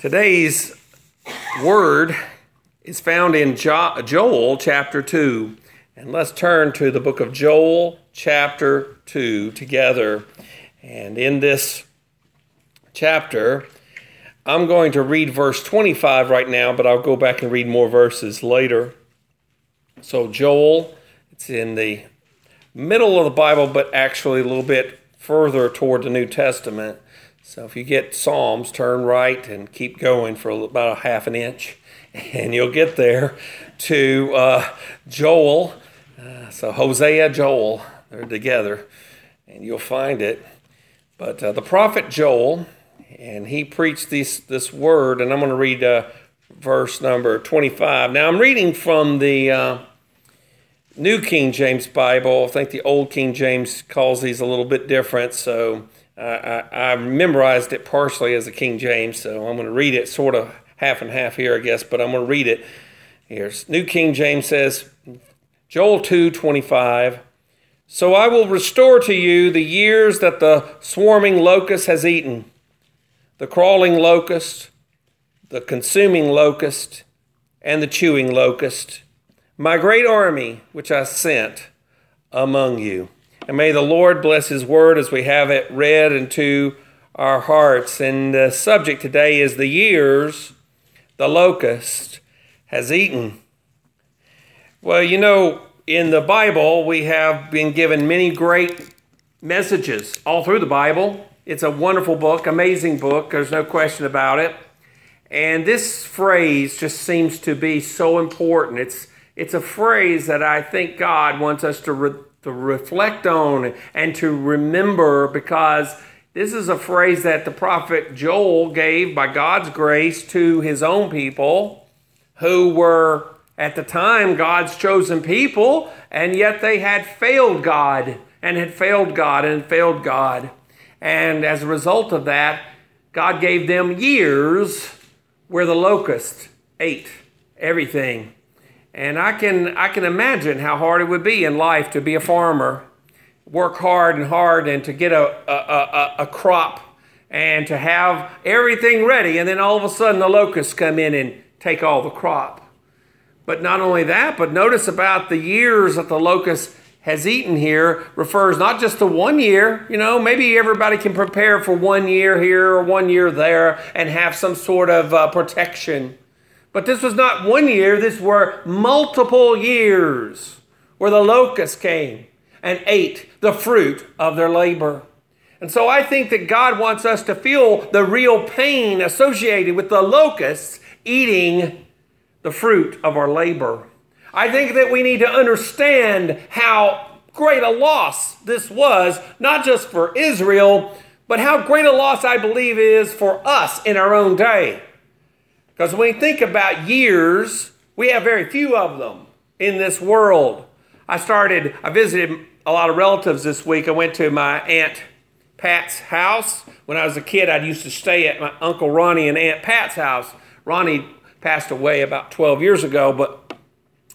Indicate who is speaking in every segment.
Speaker 1: Today's word is found in jo- Joel chapter 2. And let's turn to the book of Joel chapter 2 together. And in this chapter, I'm going to read verse 25 right now, but I'll go back and read more verses later. So, Joel, it's in the middle of the Bible, but actually a little bit further toward the New Testament. So if you get Psalms, turn right and keep going for about a half an inch, and you'll get there to uh, Joel. Uh, so Hosea, Joel, they're together, and you'll find it. But uh, the prophet Joel, and he preached this, this word, and I'm going to read uh, verse number 25. Now I'm reading from the uh, New King James Bible. I think the Old King James calls these a little bit different, so I, I, memorized it partially as a King James, so I'm going to read it sort of half and half here, I guess, but I'm going to read it. Here's New King James says, Joel 2 25. So I will restore to you the years that the swarming locust has eaten, the crawling locust, the consuming locust, and the chewing locust, my great army which I sent among you. And may the Lord bless His word as we have it read into our hearts. And the subject today is the years the locust has eaten. Well, you know, in the Bible, we have been given many great messages all through the Bible. It's a wonderful book, amazing book, there's no question about it. And this phrase just seems to be so important. It's, it's a phrase that I think God wants us to re- to reflect on and to remember because this is a phrase that the prophet Joel gave by God's grace to his own people who were at the time God's chosen people, and yet they had failed God and had failed God and failed God. And as a result of that, God gave them years where the locust ate everything. And I can, I can imagine how hard it would be in life to be a farmer, work hard and hard, and to get a, a, a, a crop and to have everything ready. And then all of a sudden the locusts come in and take all the crop. But not only that, but notice about the years that the locust has eaten here refers not just to one year. You know, maybe everybody can prepare for one year here or one year there and have some sort of uh, protection. But this was not one year, this were multiple years where the locusts came and ate the fruit of their labor. And so I think that God wants us to feel the real pain associated with the locusts eating the fruit of our labor. I think that we need to understand how great a loss this was, not just for Israel, but how great a loss I believe is for us in our own day. Because when we think about years, we have very few of them in this world. I started, I visited a lot of relatives this week. I went to my Aunt Pat's house. When I was a kid, I used to stay at my Uncle Ronnie and Aunt Pat's house. Ronnie passed away about 12 years ago, but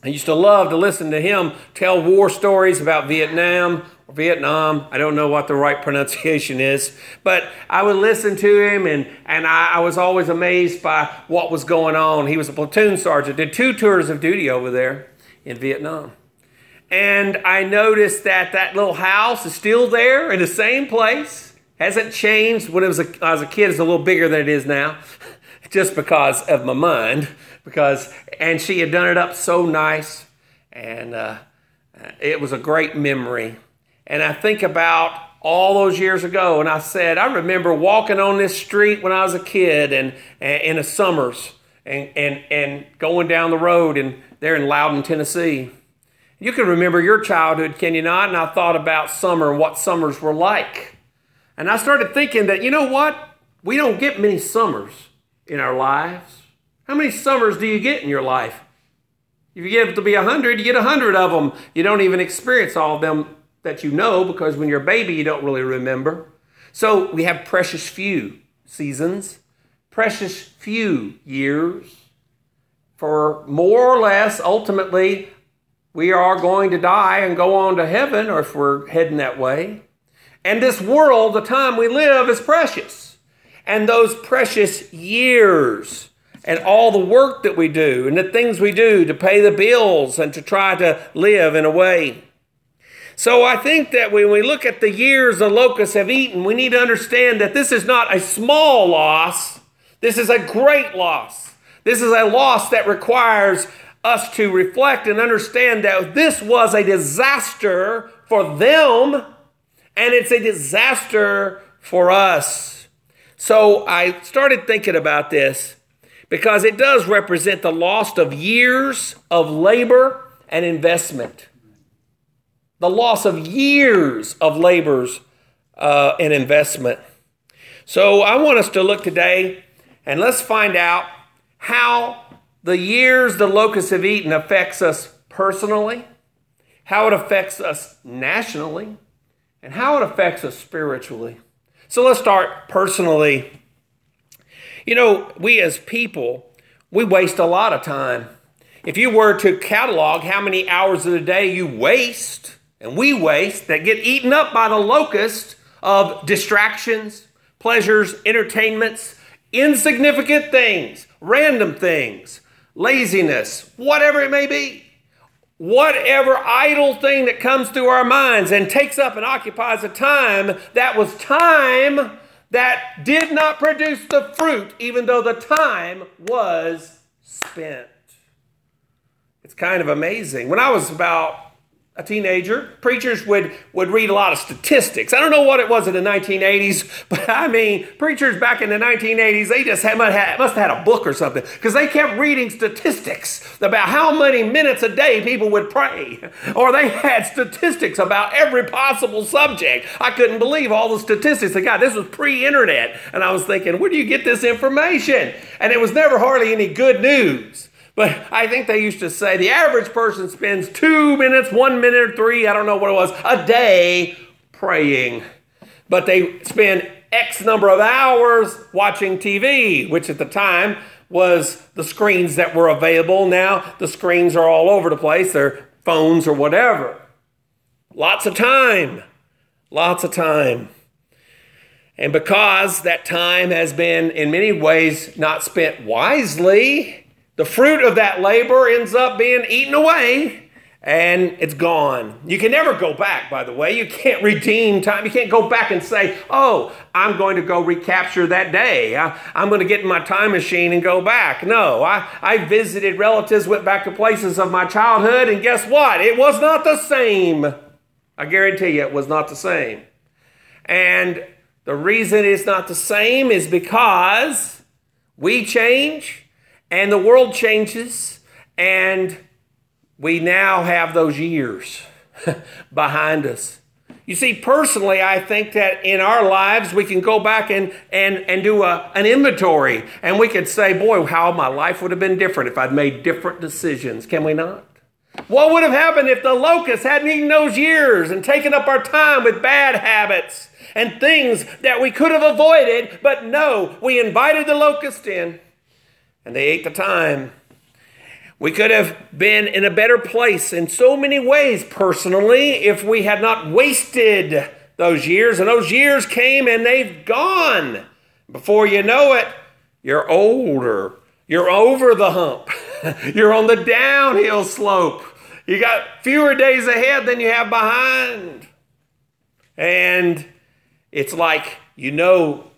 Speaker 1: I used to love to listen to him tell war stories about Vietnam, Vietnam. I don't know what the right pronunciation is, but I would listen to him and, and I, I, was always amazed by what was going on. He was a platoon sergeant, did two tours of duty over there in Vietnam. And I noticed that that little house is still there in the same place, hasn't changed. When it was a, I was a kid, it's a little bigger than it is now, just because of my mind. Because and she had done it up so nice, and uh, it was a great memory and I think about all those years ago, and I said, I remember walking on this street when I was a kid and, and in the summers and, and, and going down the road and there in Loudon, Tennessee. You can remember your childhood, can you not? And I thought about summer and what summers were like. And I started thinking that, you know what? We don't get many summers in our lives. How many summers do you get in your life? If you get to be 100, you get 100 of them. You don't even experience all of them that you know because when you're a baby, you don't really remember. So we have precious few seasons, precious few years. For more or less, ultimately, we are going to die and go on to heaven, or if we're heading that way. And this world, the time we live, is precious. and those precious years and all the work that we do and the things we do to pay the bills and to try to live in a way. So I think that when we look at the years the locusts have eaten, we need to understand that this is not a small loss, this is a great loss. This is a loss that requires us to reflect and understand that this was a disaster for them and it's a disaster for us. So I started thinking about this because it does represent the loss of years of labor and investment. The loss of years of labors uh, and investment. So I want us to look today and let's find out how the years the locusts have eaten affects us personally, how it affects us nationally, and how it affects us spiritually. So let's start personally. You know, we as people, we waste a lot of time. If you were to catalog how many hours of the day you waste, and we waste, that get eaten up by the locust of distractions, pleasures, entertainments, insignificant things, random things, laziness, whatever it may be, whatever idle thing that comes through our minds and takes up and occupies a time that was time that did not produce the fruit, even though the time was spent. It's kind of amazing. When I was about a teenager, preachers would, would read a lot of statistics. I don't know what it was in the 1980s, but I mean, preachers back in the 1980s, they just had, must have had a book or something because they kept reading statistics about how many minutes a day people would pray. Or they had statistics about every possible subject. I couldn't believe all the statistics got. This was pre internet. And I was thinking, where do you get this information? And it was never hardly any good news. But I think they used to say the average person spends two minutes, one minute, three, I don't know what it was, a day praying. But they spend X number of hours watching TV, which at the time was the screens that were available. Now the screens are all over the place, they're phones or whatever. Lots of time. Lots of time. And because that time has been, in many ways, not spent wisely, the fruit of that labor ends up being eaten away and it's gone. You can never go back, by the way. You can't redeem time. You can't go back and say, oh, I'm going to go recapture that day. I, am going to get in my time machine and go back. No, I, I visited relatives, went back to places of my childhood, and guess what? It was not the same. I guarantee you it was not the same. And the reason it's not the same is because we change and the world changes, and we now have those years behind us. You see, personally, I think that in our lives we can go back and, and, and do a, an inventory and we could say, boy, how my life would have been different if I'd made different decisions. Can we not? What would have happened if the locusts hadn't eaten those years and taken up our time with bad habits and things that we could have avoided? But no, we invited the locust in and they ate the time. We could have been in a better place in so many ways personally if we had not wasted those years. And those years came and they've gone. Before you know it, you're older. You're over the hump. you're on the downhill slope. You got fewer days ahead than you have behind. And it's like you know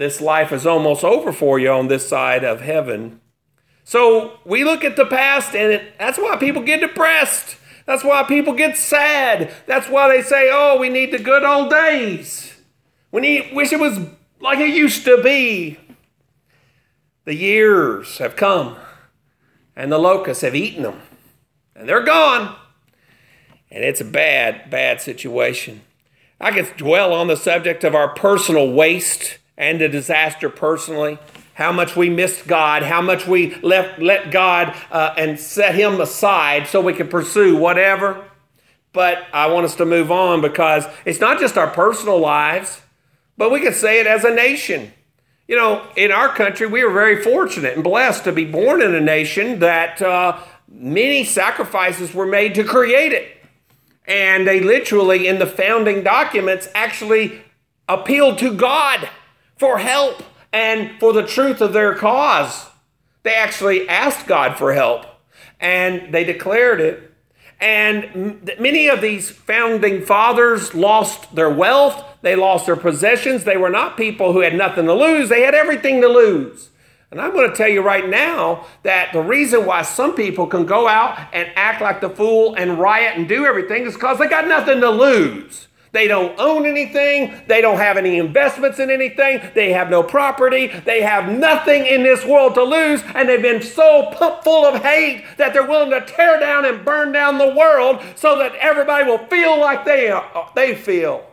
Speaker 1: this life is almost over for you on this side of heaven. So we look at the past, and it, that's why people get depressed. That's why people get sad. That's why they say, oh, we need the good old days. We need, wish it was like it used to be. The years have come, and the locusts have eaten them, and they're gone. And it's a bad, bad situation. I could dwell on the subject of our personal waste and the disaster personally, how much we missed God, how much we left, let God uh, and set Him aside so we could pursue whatever. But I want us to move on because it's not just our personal lives, but we could say it as a nation. You know, in our country, we are very fortunate and blessed to be born in a nation that uh, many sacrifices were made to create it. And they literally, in the founding documents, actually appealed to God for help and for the truth of their cause. They actually asked God for help and they declared it. And many of these founding fathers lost their wealth, they lost their possessions. They were not people who had nothing to lose, they had everything to lose. And I'm going to tell you right now that the reason why some people can go out and act like the fool and riot and do everything is because they got nothing to lose. They don't own anything. They don't have any investments in anything. They have no property. They have nothing in this world to lose. And they've been so pumped full of hate that they're willing to tear down and burn down the world so that everybody will feel like they, they feel.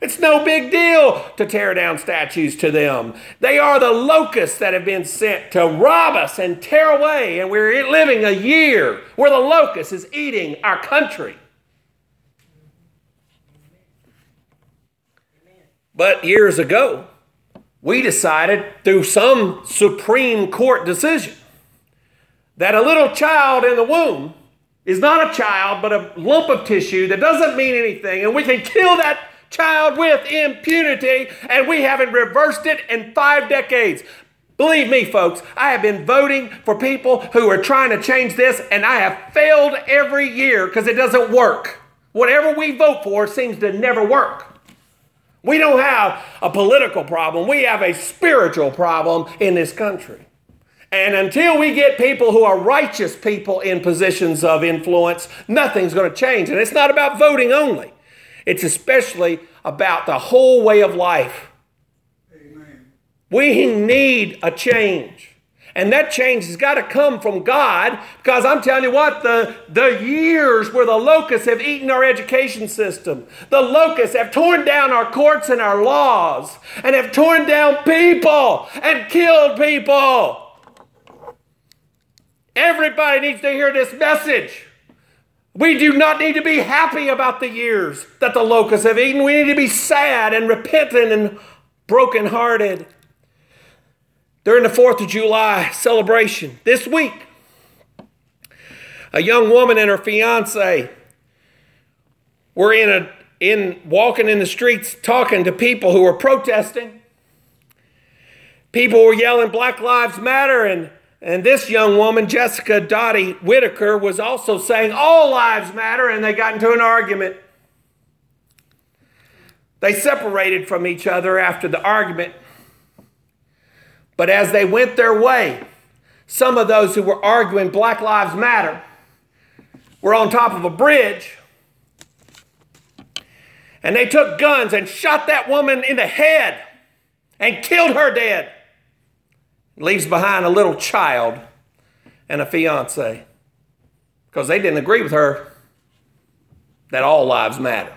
Speaker 1: It's no big deal to tear down statues to them. They are the locusts that have been sent to rob us and tear away. And we're living a year where the locust is eating our country. But years ago, we decided through some Supreme Court decision that a little child in the womb is not a child, but a lump of tissue that doesn't mean anything, and we can kill that child with impunity, and we haven't reversed it in five decades. Believe me, folks, I have been voting for people who are trying to change this, and I have failed every year because it doesn't work. Whatever we vote for seems to never work. We don't have a political problem, we have a spiritual problem in this country. And until we get people who are righteous people in positions of influence, nothing's going to change. And it's not about voting only, it's especially about the whole way of life. Amen. We need a change. And that change has got to come from God because I'm telling you what, the, the years where the locusts have eaten our education system, the locusts have torn down our courts and our laws, and have torn down people and killed people. Everybody needs to hear this message. We do not need to be happy about the years that the locusts have eaten. We need to be sad and repentant and brokenhearted during the 4th of July celebration this week. A young woman and her fiance were in a in walking in the streets talking to people who were protesting. People were yelling Black Lives Matter and and this young woman, Jessica Doty Whitaker, was also saying all lives matter, and they got into an argument. They separated from each other after the argument. But as they went their way, some of those who were arguing Black Lives Matter were on top of a bridge and they took guns and shot that woman in the head and killed her dead. Leaves behind a little child and a fiance because they didn't agree with her that all lives matter.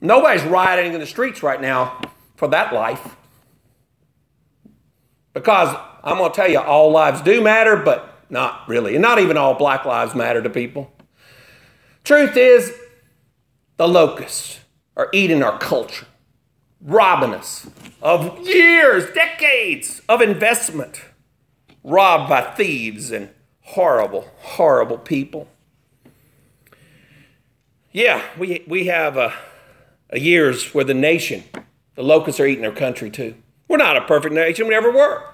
Speaker 1: Nobody's rioting in the streets right now for that life. Because I'm going to tell you, all lives do matter, but not really. And not even all black lives matter to people. Truth is, the locusts are eating our culture, robbing us of years, decades of investment, robbed by thieves and horrible, horrible people. Yeah, we, we have a, a years where the nation, the locusts are eating our country too. We're not a perfect nation, we never were.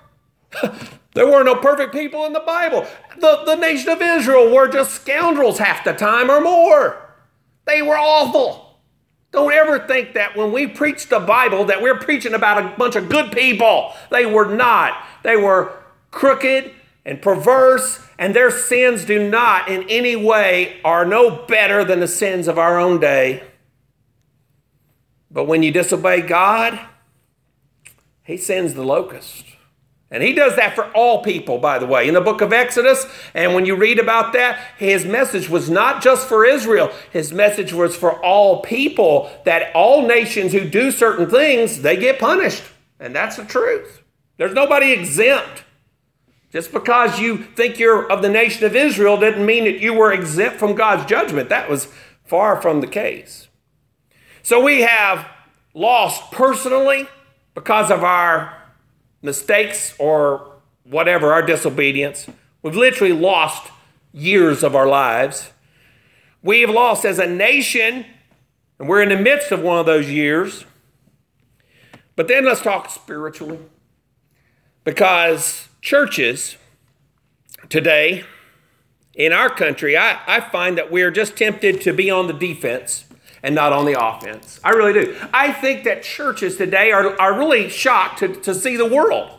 Speaker 1: there were no perfect people in the Bible. The, the nation of Israel were just scoundrels half the time or more. They were awful. Don't ever think that when we preach the Bible that we're preaching about a bunch of good people. They were not. They were crooked and perverse, and their sins do not in any way are no better than the sins of our own day. But when you disobey God, he sends the locust. And he does that for all people, by the way. In the book of Exodus, and when you read about that, his message was not just for Israel, his message was for all people, that all nations who do certain things, they get punished. And that's the truth. There's nobody exempt. Just because you think you're of the nation of Israel didn't mean that you were exempt from God's judgment. That was far from the case. So we have lost personally because of our mistakes or whatever, our disobedience. We've literally lost years of our lives. We have lost as a nation, and we're in the midst of one of those years. But then let's talk spiritually. Because churches today in our country, I, I find that we're just tempted to be on the defense and not on the offense. I really do. I think that churches today are, are really shocked to, to see the world.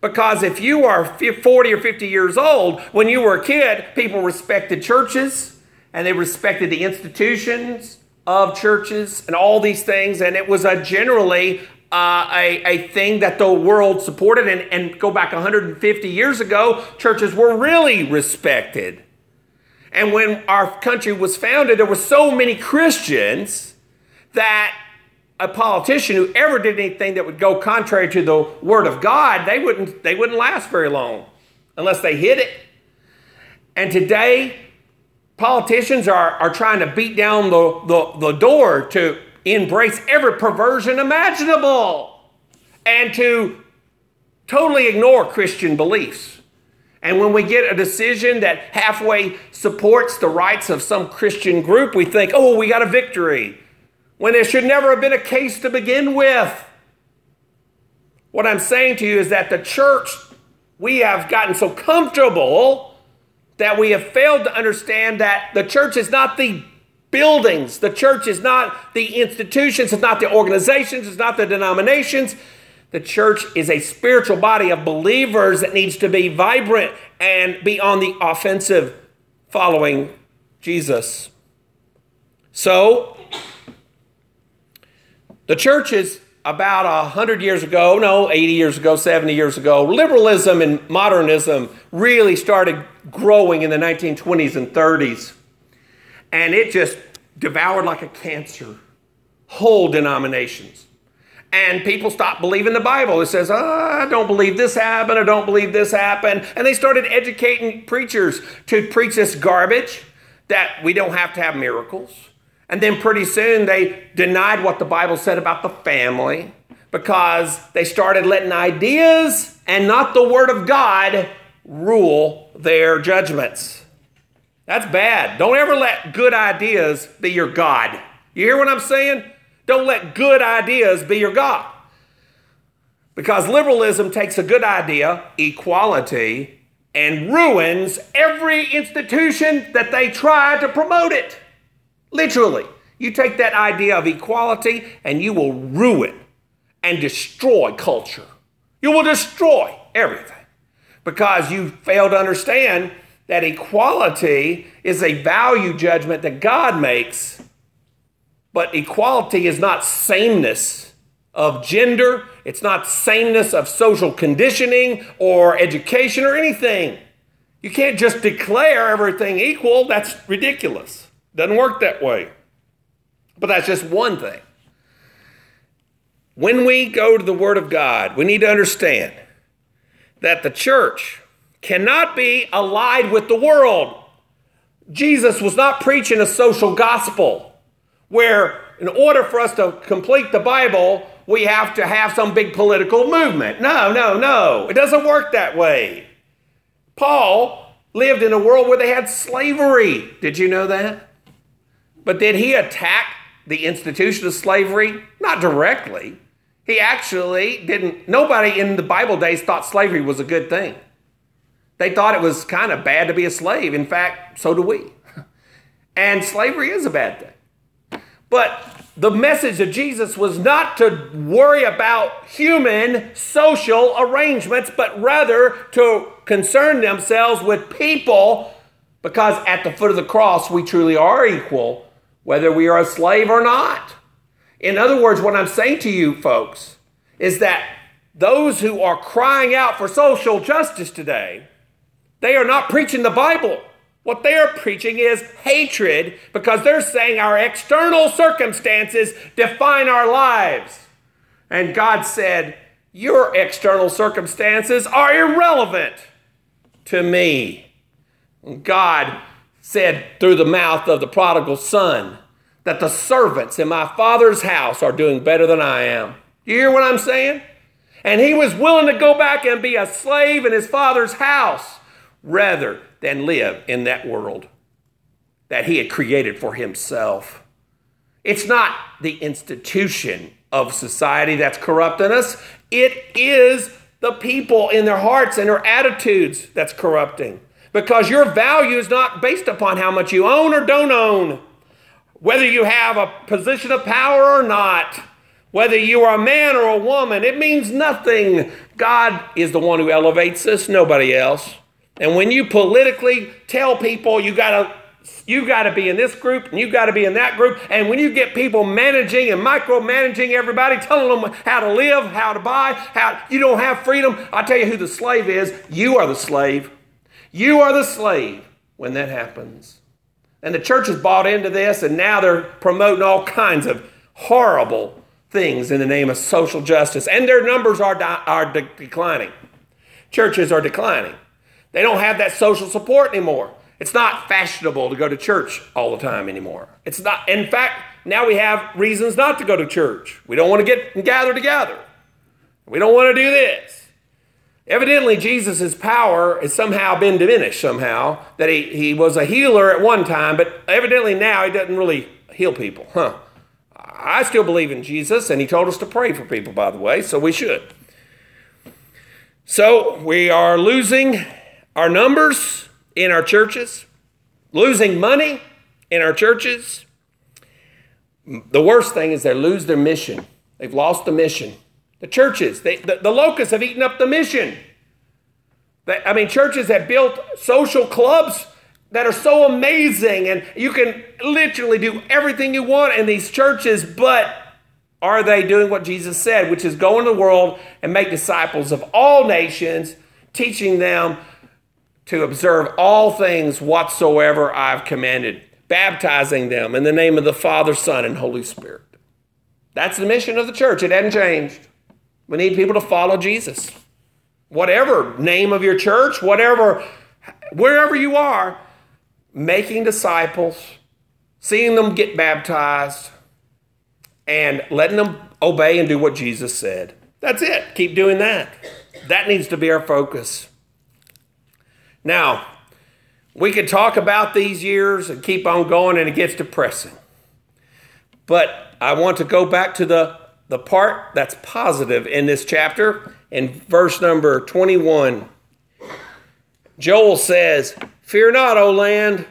Speaker 1: Because if you are 40 or 50 years old, when you were a kid, people respected churches and they respected the institutions of churches and all these things. And it was a generally uh, a, a thing that the world supported. And, and go back 150 years ago, churches were really respected. And when our country was founded, there were so many Christians that a politician who ever did anything that would go contrary to the word of God, they wouldn't, they wouldn't last very long unless they hid it. And today, politicians are, are trying to beat down the, the, the door to embrace every perversion imaginable and to totally ignore Christian beliefs. And when we get a decision that halfway supports the rights of some Christian group, we think, oh, we got a victory when there should never have been a case to begin with. What I'm saying to you is that the church, we have gotten so comfortable that we have failed to understand that the church is not the buildings, the church is not the institutions, it's not the organizations, it's not the denominations. The church is a spiritual body of believers that needs to be vibrant and be on the offensive following Jesus. So, the church is about 100 years ago, no, 80 years ago, 70 years ago, liberalism and modernism really started growing in the 1920s and 30s. And it just devoured like a cancer whole denominations. And people stopped believing the Bible. It says, oh, I don't believe this happened, I don't believe this happened. And they started educating preachers to preach this garbage that we don't have to have miracles and then pretty soon they denied what the Bible said about the family because they started letting ideas and not the Word of God rule their judgments. That's bad. Don't ever let good ideas be your God. You hear what I'm saying? Don't let good ideas be your God. Because liberalism takes a good idea, equality, and ruins every institution that they try to promote it. Literally. You take that idea of equality and you will ruin and destroy culture. You will destroy everything because you fail to understand that equality is a value judgment that God makes, but equality is not sameness of gender, it's not sameness of social conditioning or education or anything. You can't just declare everything equal, that's ridiculous. Doesn't work that way. But that's just one thing. When we go to the Word of God, we need to understand that the church cannot be allied with the world. Jesus was not preaching a social gospel where, in order for us to complete the Bible, we have to have some big political movement. No, no, no. It doesn't work that way. Paul lived in a world where they had slavery. Did you know that? But did he attack the institution of slavery? Not directly. He actually didn't, nobody in the Bible days thought slavery was a good thing. They thought it was kind of bad to be a slave. In fact, so do we. And slavery is a bad thing. But the message of Jesus was not to worry about human social arrangements, but rather to concern themselves with people because at the foot of the cross we truly are equal whether we are a slave or not. In other words, what I'm saying to you folks is that those who are crying out for social justice today, they are not preaching the Bible. What they are preaching is hatred because they're saying our external circumstances define our lives. And God said, Your external circumstances are irrelevant to me. God said through the mouth of the prodigal son that the servants in my father's house are doing better than I am. You hear what I'm saying? And he was willing to go back and be a slave in his father's house rather than live in that world that he had created for himself. It's not the institution of society that's corrupting us. It is the people in their hearts and their attitudes that's corrupting. Because your value is not based upon how much you own or don't own, whether you have a position of power or not, whether you are a man or a woman. It means nothing. God is the one who elevates us, nobody else. And when you politically tell people you got to you got to be in this group and you got to be in that group. And when you get people managing and micromanaging everybody, telling them how to live, how to buy, how you don't have freedom, I tell you who the slave is. You are the slave. You are the slave when that happens. And the church has bought into this, and now they're promoting all kinds of horrible things in the name of social justice. And their numbers are, di- are de- declining. Churches are declining. They don't have that social support anymore. It's not fashionable to go to church all the time anymore. It's not, in fact, now we have reasons not to go to church. We don't want to get and gather together. We don't want to do this. Evidently, Jesus' power has somehow been diminished somehow, that he, he was a healer at one time, but evidently now he doesn't really heal people. Huh. I still believe in Jesus, and he told us to pray for people, by the way, so we should. So we are losing our numbers in our churches, losing money in our churches. The worst thing is they lose their mission. They've lost the mission. The churches, they, the, the locusts have eaten up the mission. They, I mean, churches have built social clubs that are so amazing, and you can literally do everything you want in these churches, but are they doing what Jesus said, which is go into the world and make disciples of all nations, teaching them to observe all things whatsoever I've commanded, baptizing them in the name of the Father, Son, and Holy Spirit. That's the mission of the church. It hasn't changed. We need people to follow Jesus. Whatever name of your church, whatever, wherever you are, making disciples, seeing them get baptized, and letting them obey and do what Jesus said. That's it. Keep doing that. That needs to be our focus. Now, we could talk about these years and keep on going, and it gets depressing. But I want to go back to the, the part that's positive in this chapter in verse number 21. Joel says, Fear not, O land,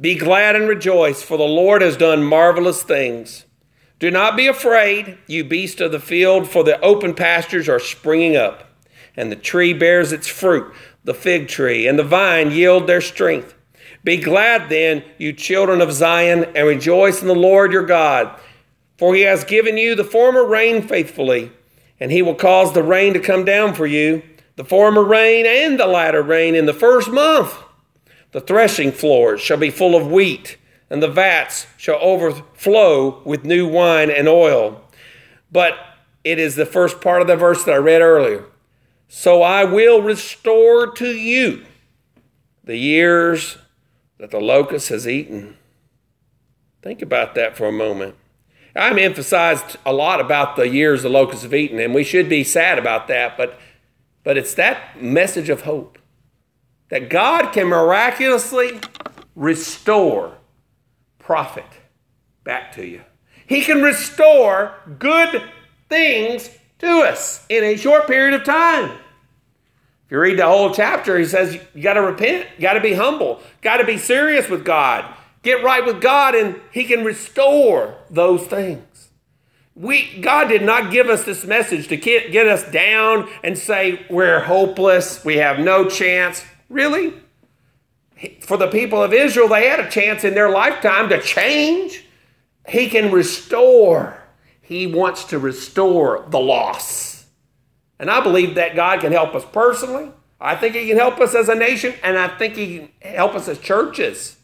Speaker 1: be glad and rejoice, for the Lord has done marvelous things. Do not be afraid, you beasts of the field, for the open pastures are springing up, and the tree bears its fruit the fig tree and the vine yield their strength. Be glad then, you children of Zion, and rejoice in the Lord your God, for he has given you the former rain faithfully, and he will cause the rain to come down for you, the former rain and the latter rain in the first month. The threshing floors shall be full of wheat, and the vats shall overflow with new wine and oil. But it is the first part of the verse that I read earlier. So I will restore to you the years that the locust has eaten. Think about that for a moment. I'm emphasized a lot about the years the locusts have eaten, and we should be sad about that, but, but it's that message of hope that God can miraculously restore profit back to you. He can restore good things to us in a short period of time. If you read the whole chapter, he says you got to repent, got to be humble, got to be serious with God, get right with God, and He can restore those things. We, God did not give us this message to get, get us down and say we're hopeless, we have no chance. Really? For the people of Israel, they had a chance in their lifetime to change. He can restore. He wants to restore the loss. And I believe that God can help us personally. I think He can help us as a nation, and I think He can help us as churches.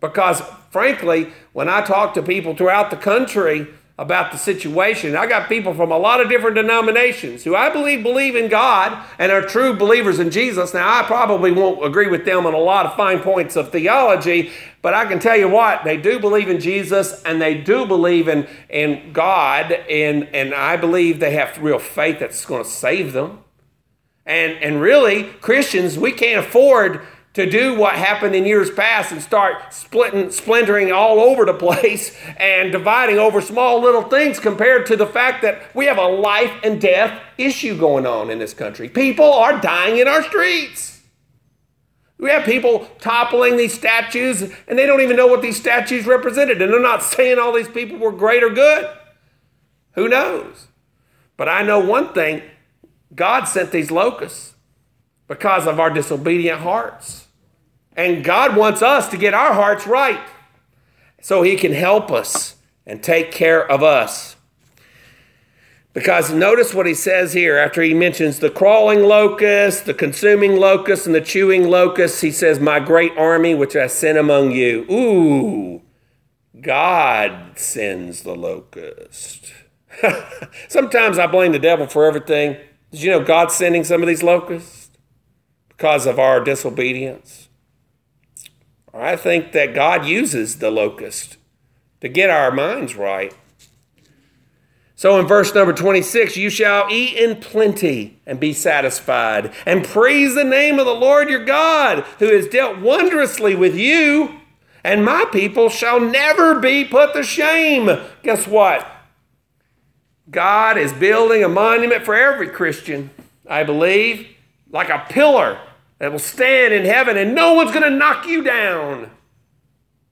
Speaker 1: Because frankly, when I talk to people throughout the country, about the situation. I got people from a lot of different denominations who I believe believe in God and are true believers in Jesus. Now, I probably won't agree with them on a lot of fine points of theology, but I can tell you what, they do believe in Jesus and they do believe in, in God, and, and I believe they have real faith that's going to save them. And, and really, Christians, we can't afford to do what happened in years past and start splitting, splintering all over the place and dividing over small little things compared to the fact that we have a life and death issue going on in this country. People are dying in our streets. We have people toppling these statues and they don't even know what these statues represented. And they're not saying all these people were great or good. Who knows? But I know one thing God sent these locusts because of our disobedient hearts. And God wants us to get our hearts right so He can help us and take care of us. Because notice what he says here after he mentions the crawling locust, the consuming locust, and the chewing locust. He says, My great army which I sent among you. Ooh, God sends the locust. Sometimes I blame the devil for everything. Did you know God's sending some of these locusts because of our disobedience? I think that God uses the locust to get our minds right. So in verse number 26, you shall eat in plenty and be satisfied, and praise the name of the Lord your God, who has dealt wondrously with you, and my people shall never be put to shame. Guess what? God is building a monument for every Christian, I believe, like a pillar that will stand in heaven and no one's going to knock you down.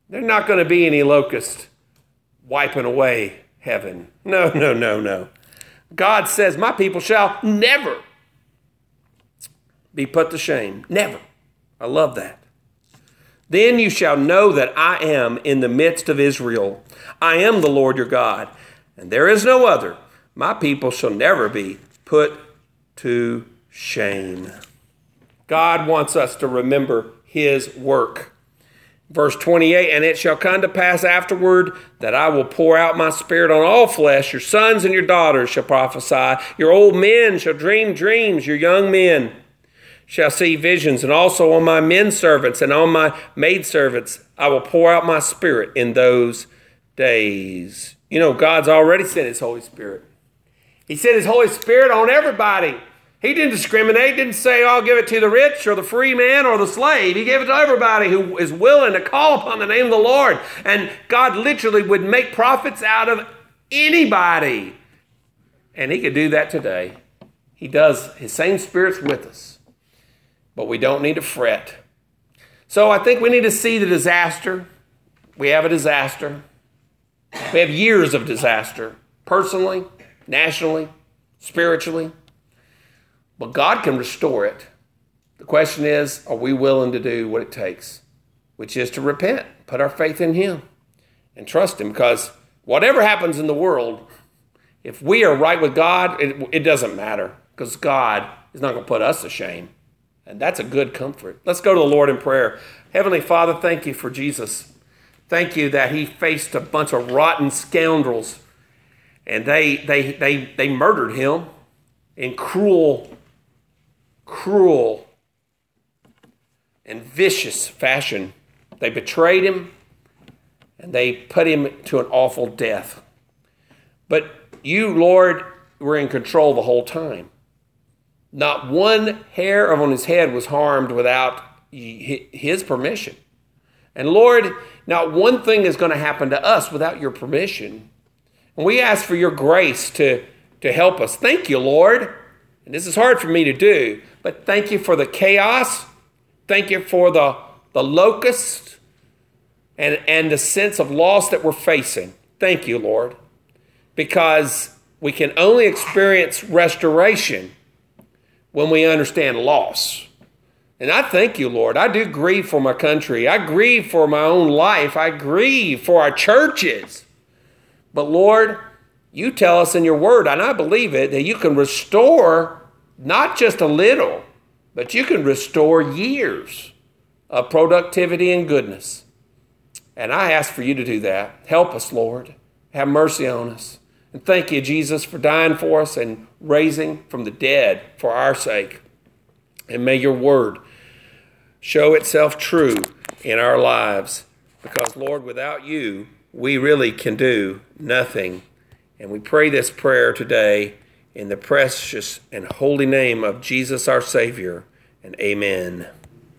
Speaker 1: There's not going to be any locust wiping away heaven. No, no, no, no. God says, My people shall never be put to shame. Never. I love that. Then you shall know that I am in the midst of Israel. I am the Lord your God, and there is no other. My people shall never be put to shame. God wants us to remember his work. Verse 28 And it shall come to pass afterward that I will pour out my spirit on all flesh. Your sons and your daughters shall prophesy. Your old men shall dream dreams. Your young men shall see visions. And also on my men servants and on my maidservants I will pour out my spirit in those days. You know, God's already sent his Holy Spirit. He sent his Holy Spirit on everybody. He didn't discriminate, didn't say, I'll give it to the rich or the free man or the slave. He gave it to everybody who is willing to call upon the name of the Lord. And God literally would make prophets out of anybody. And He could do that today. He does. His same Spirit's with us. But we don't need to fret. So I think we need to see the disaster. We have a disaster. We have years of disaster, personally nationally, spiritually. But God can restore it. The question is, are we willing to do what it takes? Which is to repent, put our faith in Him, and trust Him. Because whatever happens in the world, if we are right with God, it, it doesn't matter. Because God is not going to put us to shame. And that's a good comfort. Let's go to the Lord in prayer. Heavenly Father, thank you for Jesus. Thank you that He faced a bunch of rotten scoundrels and they they they they murdered him in cruel cruel and vicious fashion. They betrayed him and they put him to an awful death. But you lord were in control the whole time. Not one hair on his head was harmed without his permission. And lord not one thing is going to happen to us without your permission. And we ask for your grace to, to help us. Thank you, Lord. And this is hard for me to do, but thank you for the chaos. Thank you for the, the locust and, and the sense of loss that we're facing. Thank you, Lord. Because we can only experience restoration when we understand loss. And I thank you, Lord. I do grieve for my country. I grieve for my own life. I grieve for our churches. But Lord, you tell us in your word, and I believe it, that you can restore not just a little, but you can restore years of productivity and goodness. And I ask for you to do that. Help us, Lord. Have mercy on us. And thank you, Jesus, for dying for us and raising from the dead for our sake. And may your word show itself true in our lives. Because, Lord, without you, we really can do nothing. And we pray this prayer today in the precious and holy name of Jesus our Savior. And amen.